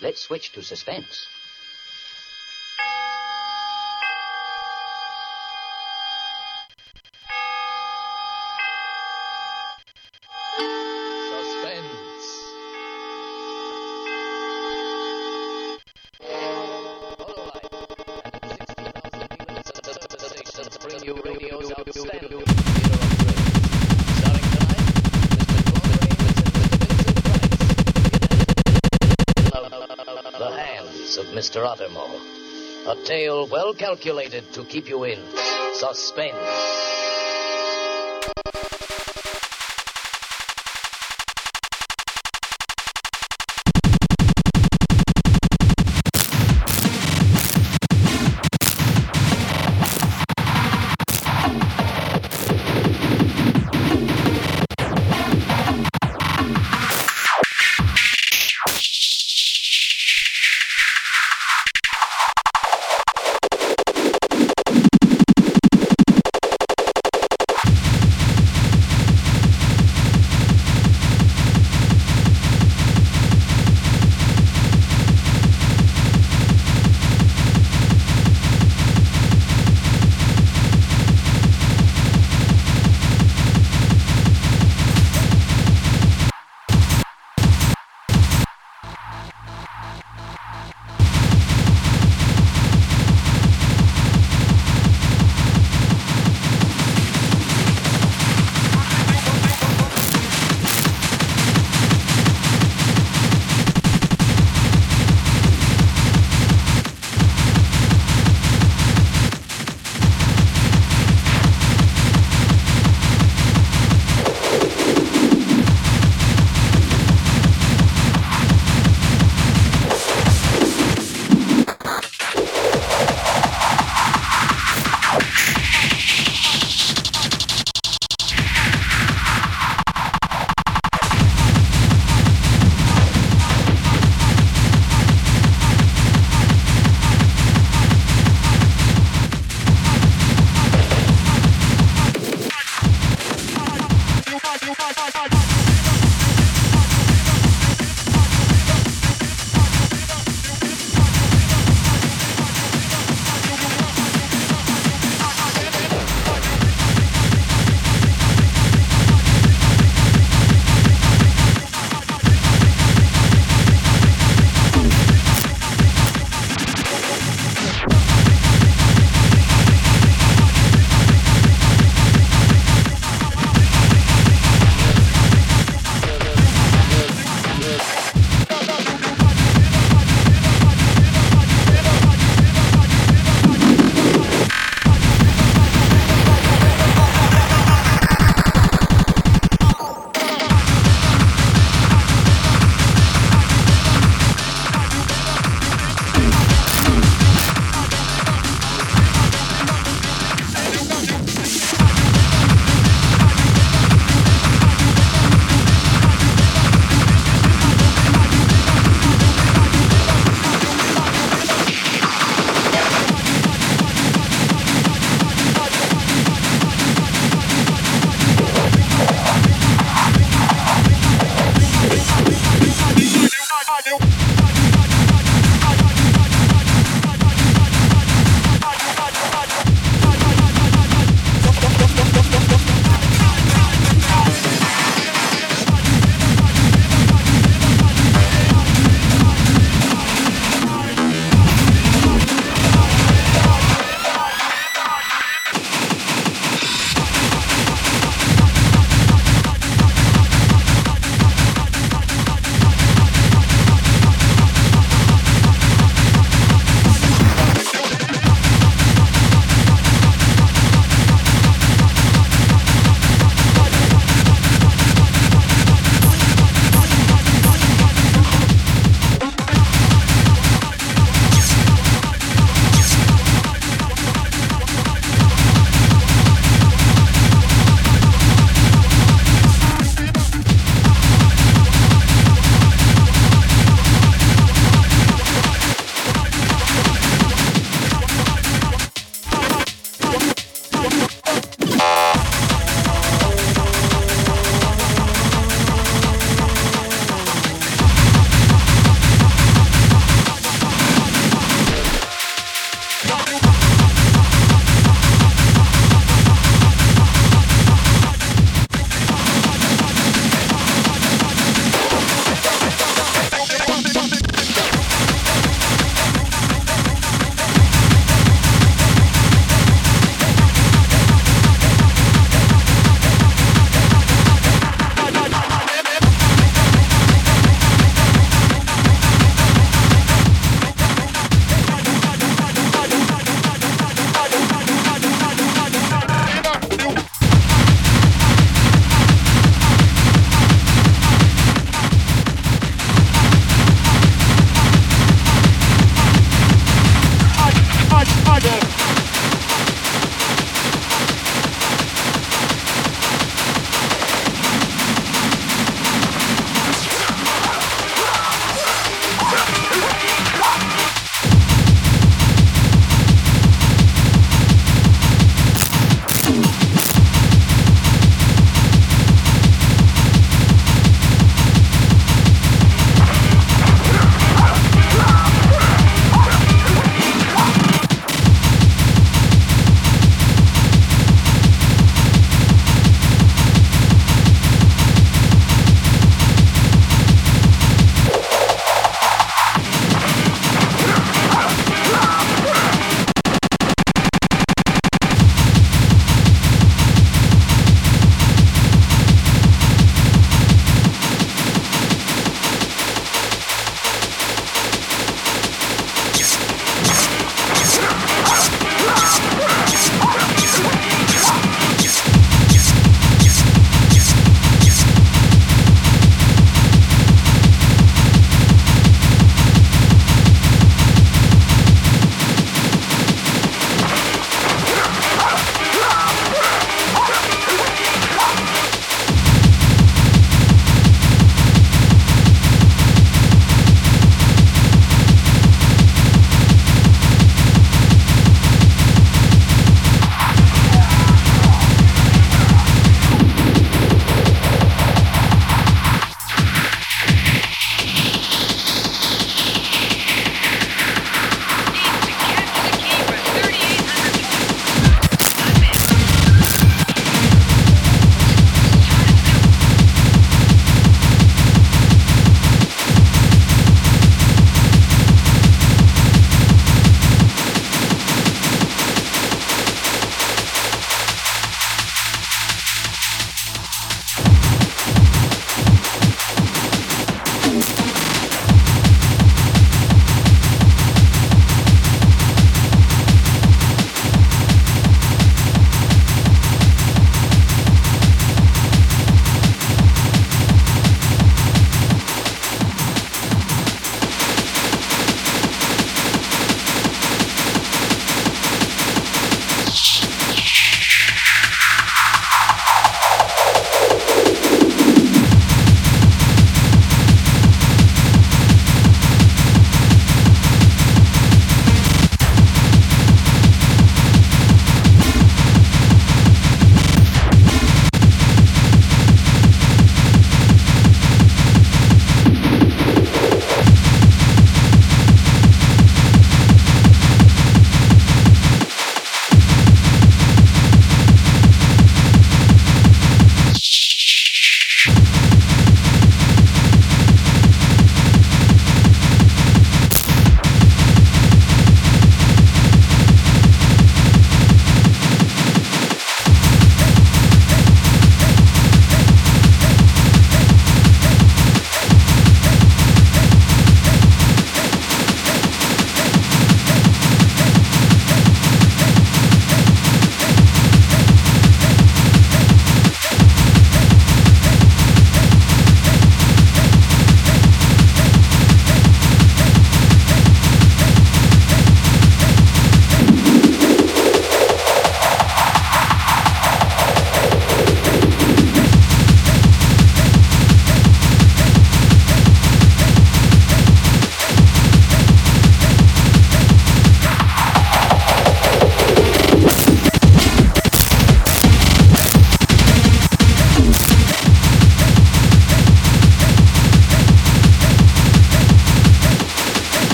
let's switch to suspense. Tale well calculated to keep you in suspense.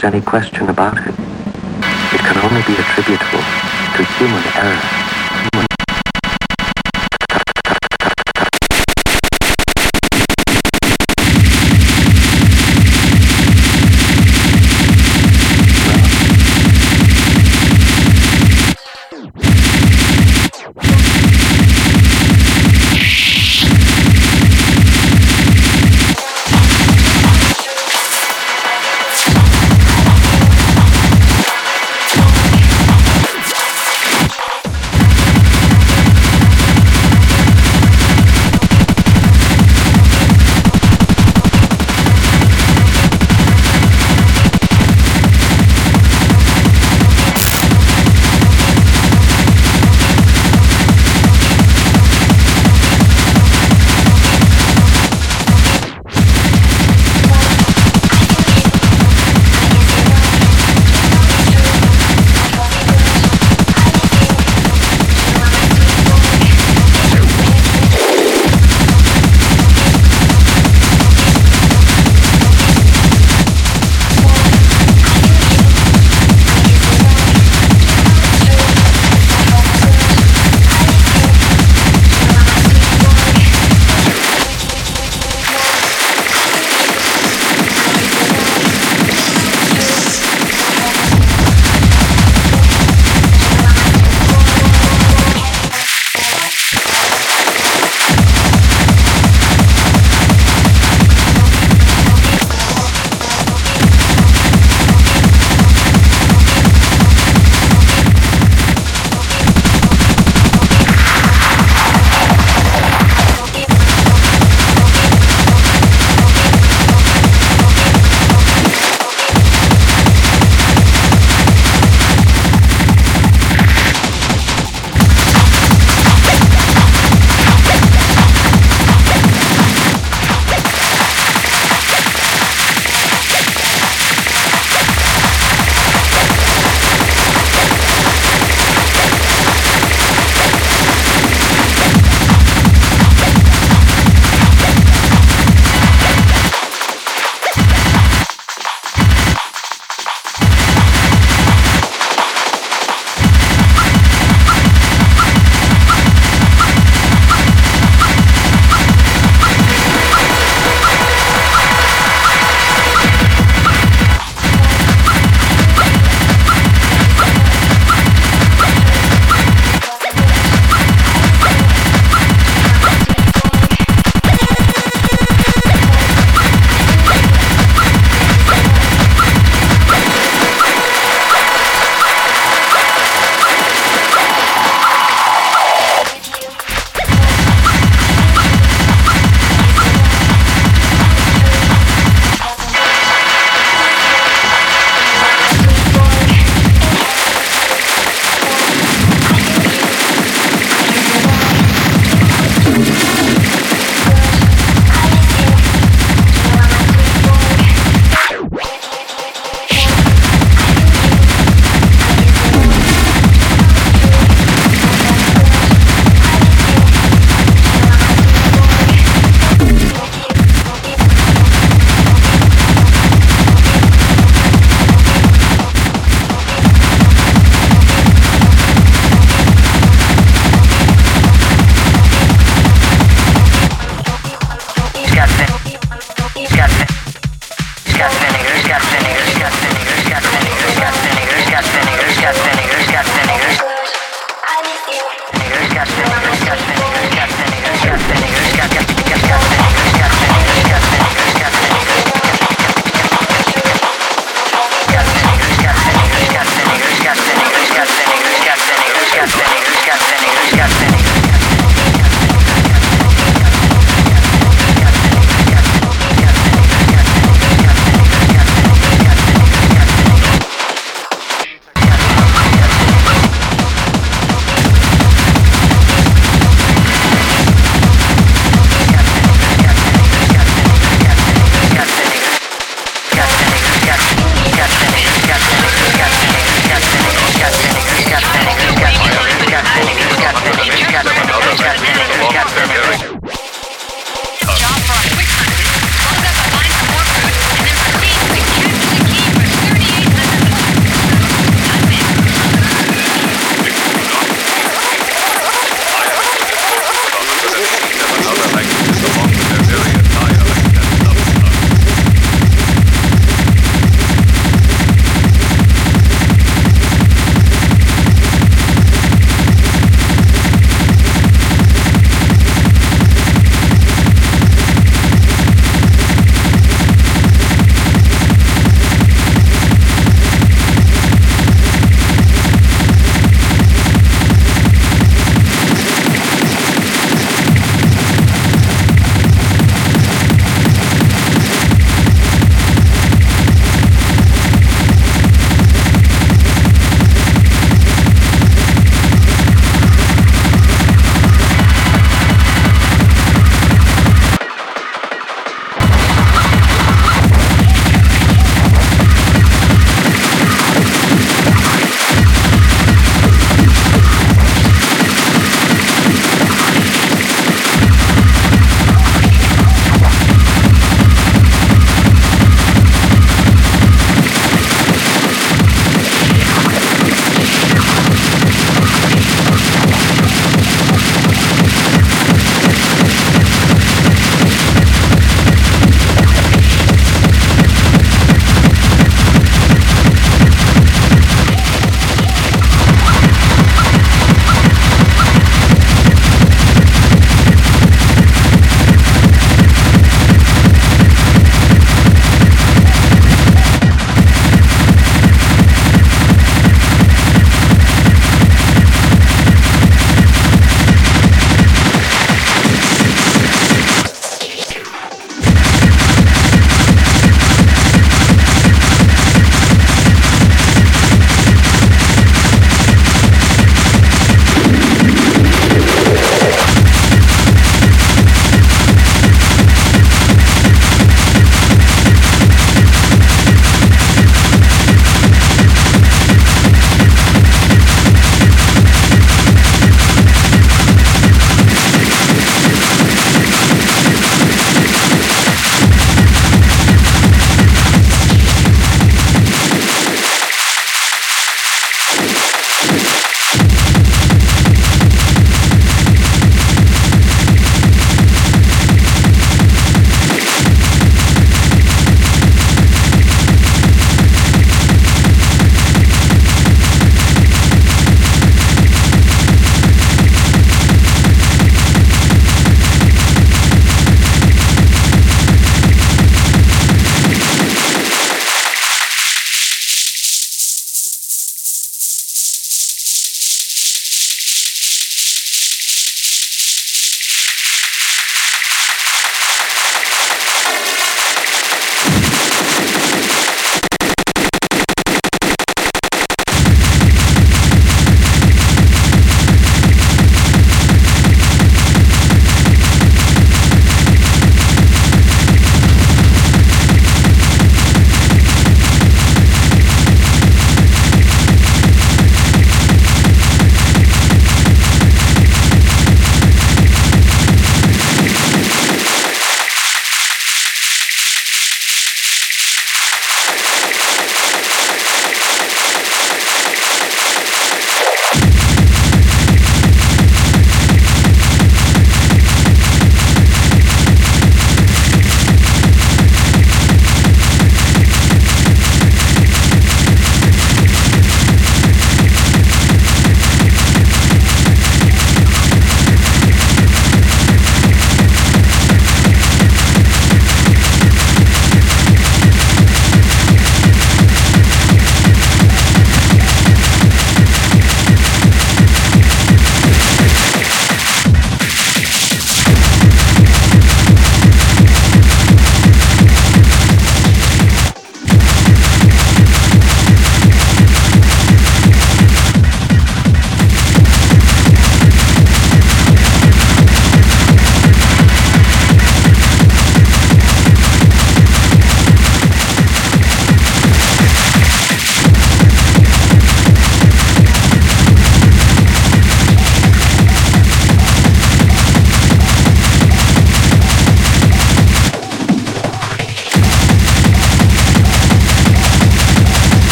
Don't think there is any question about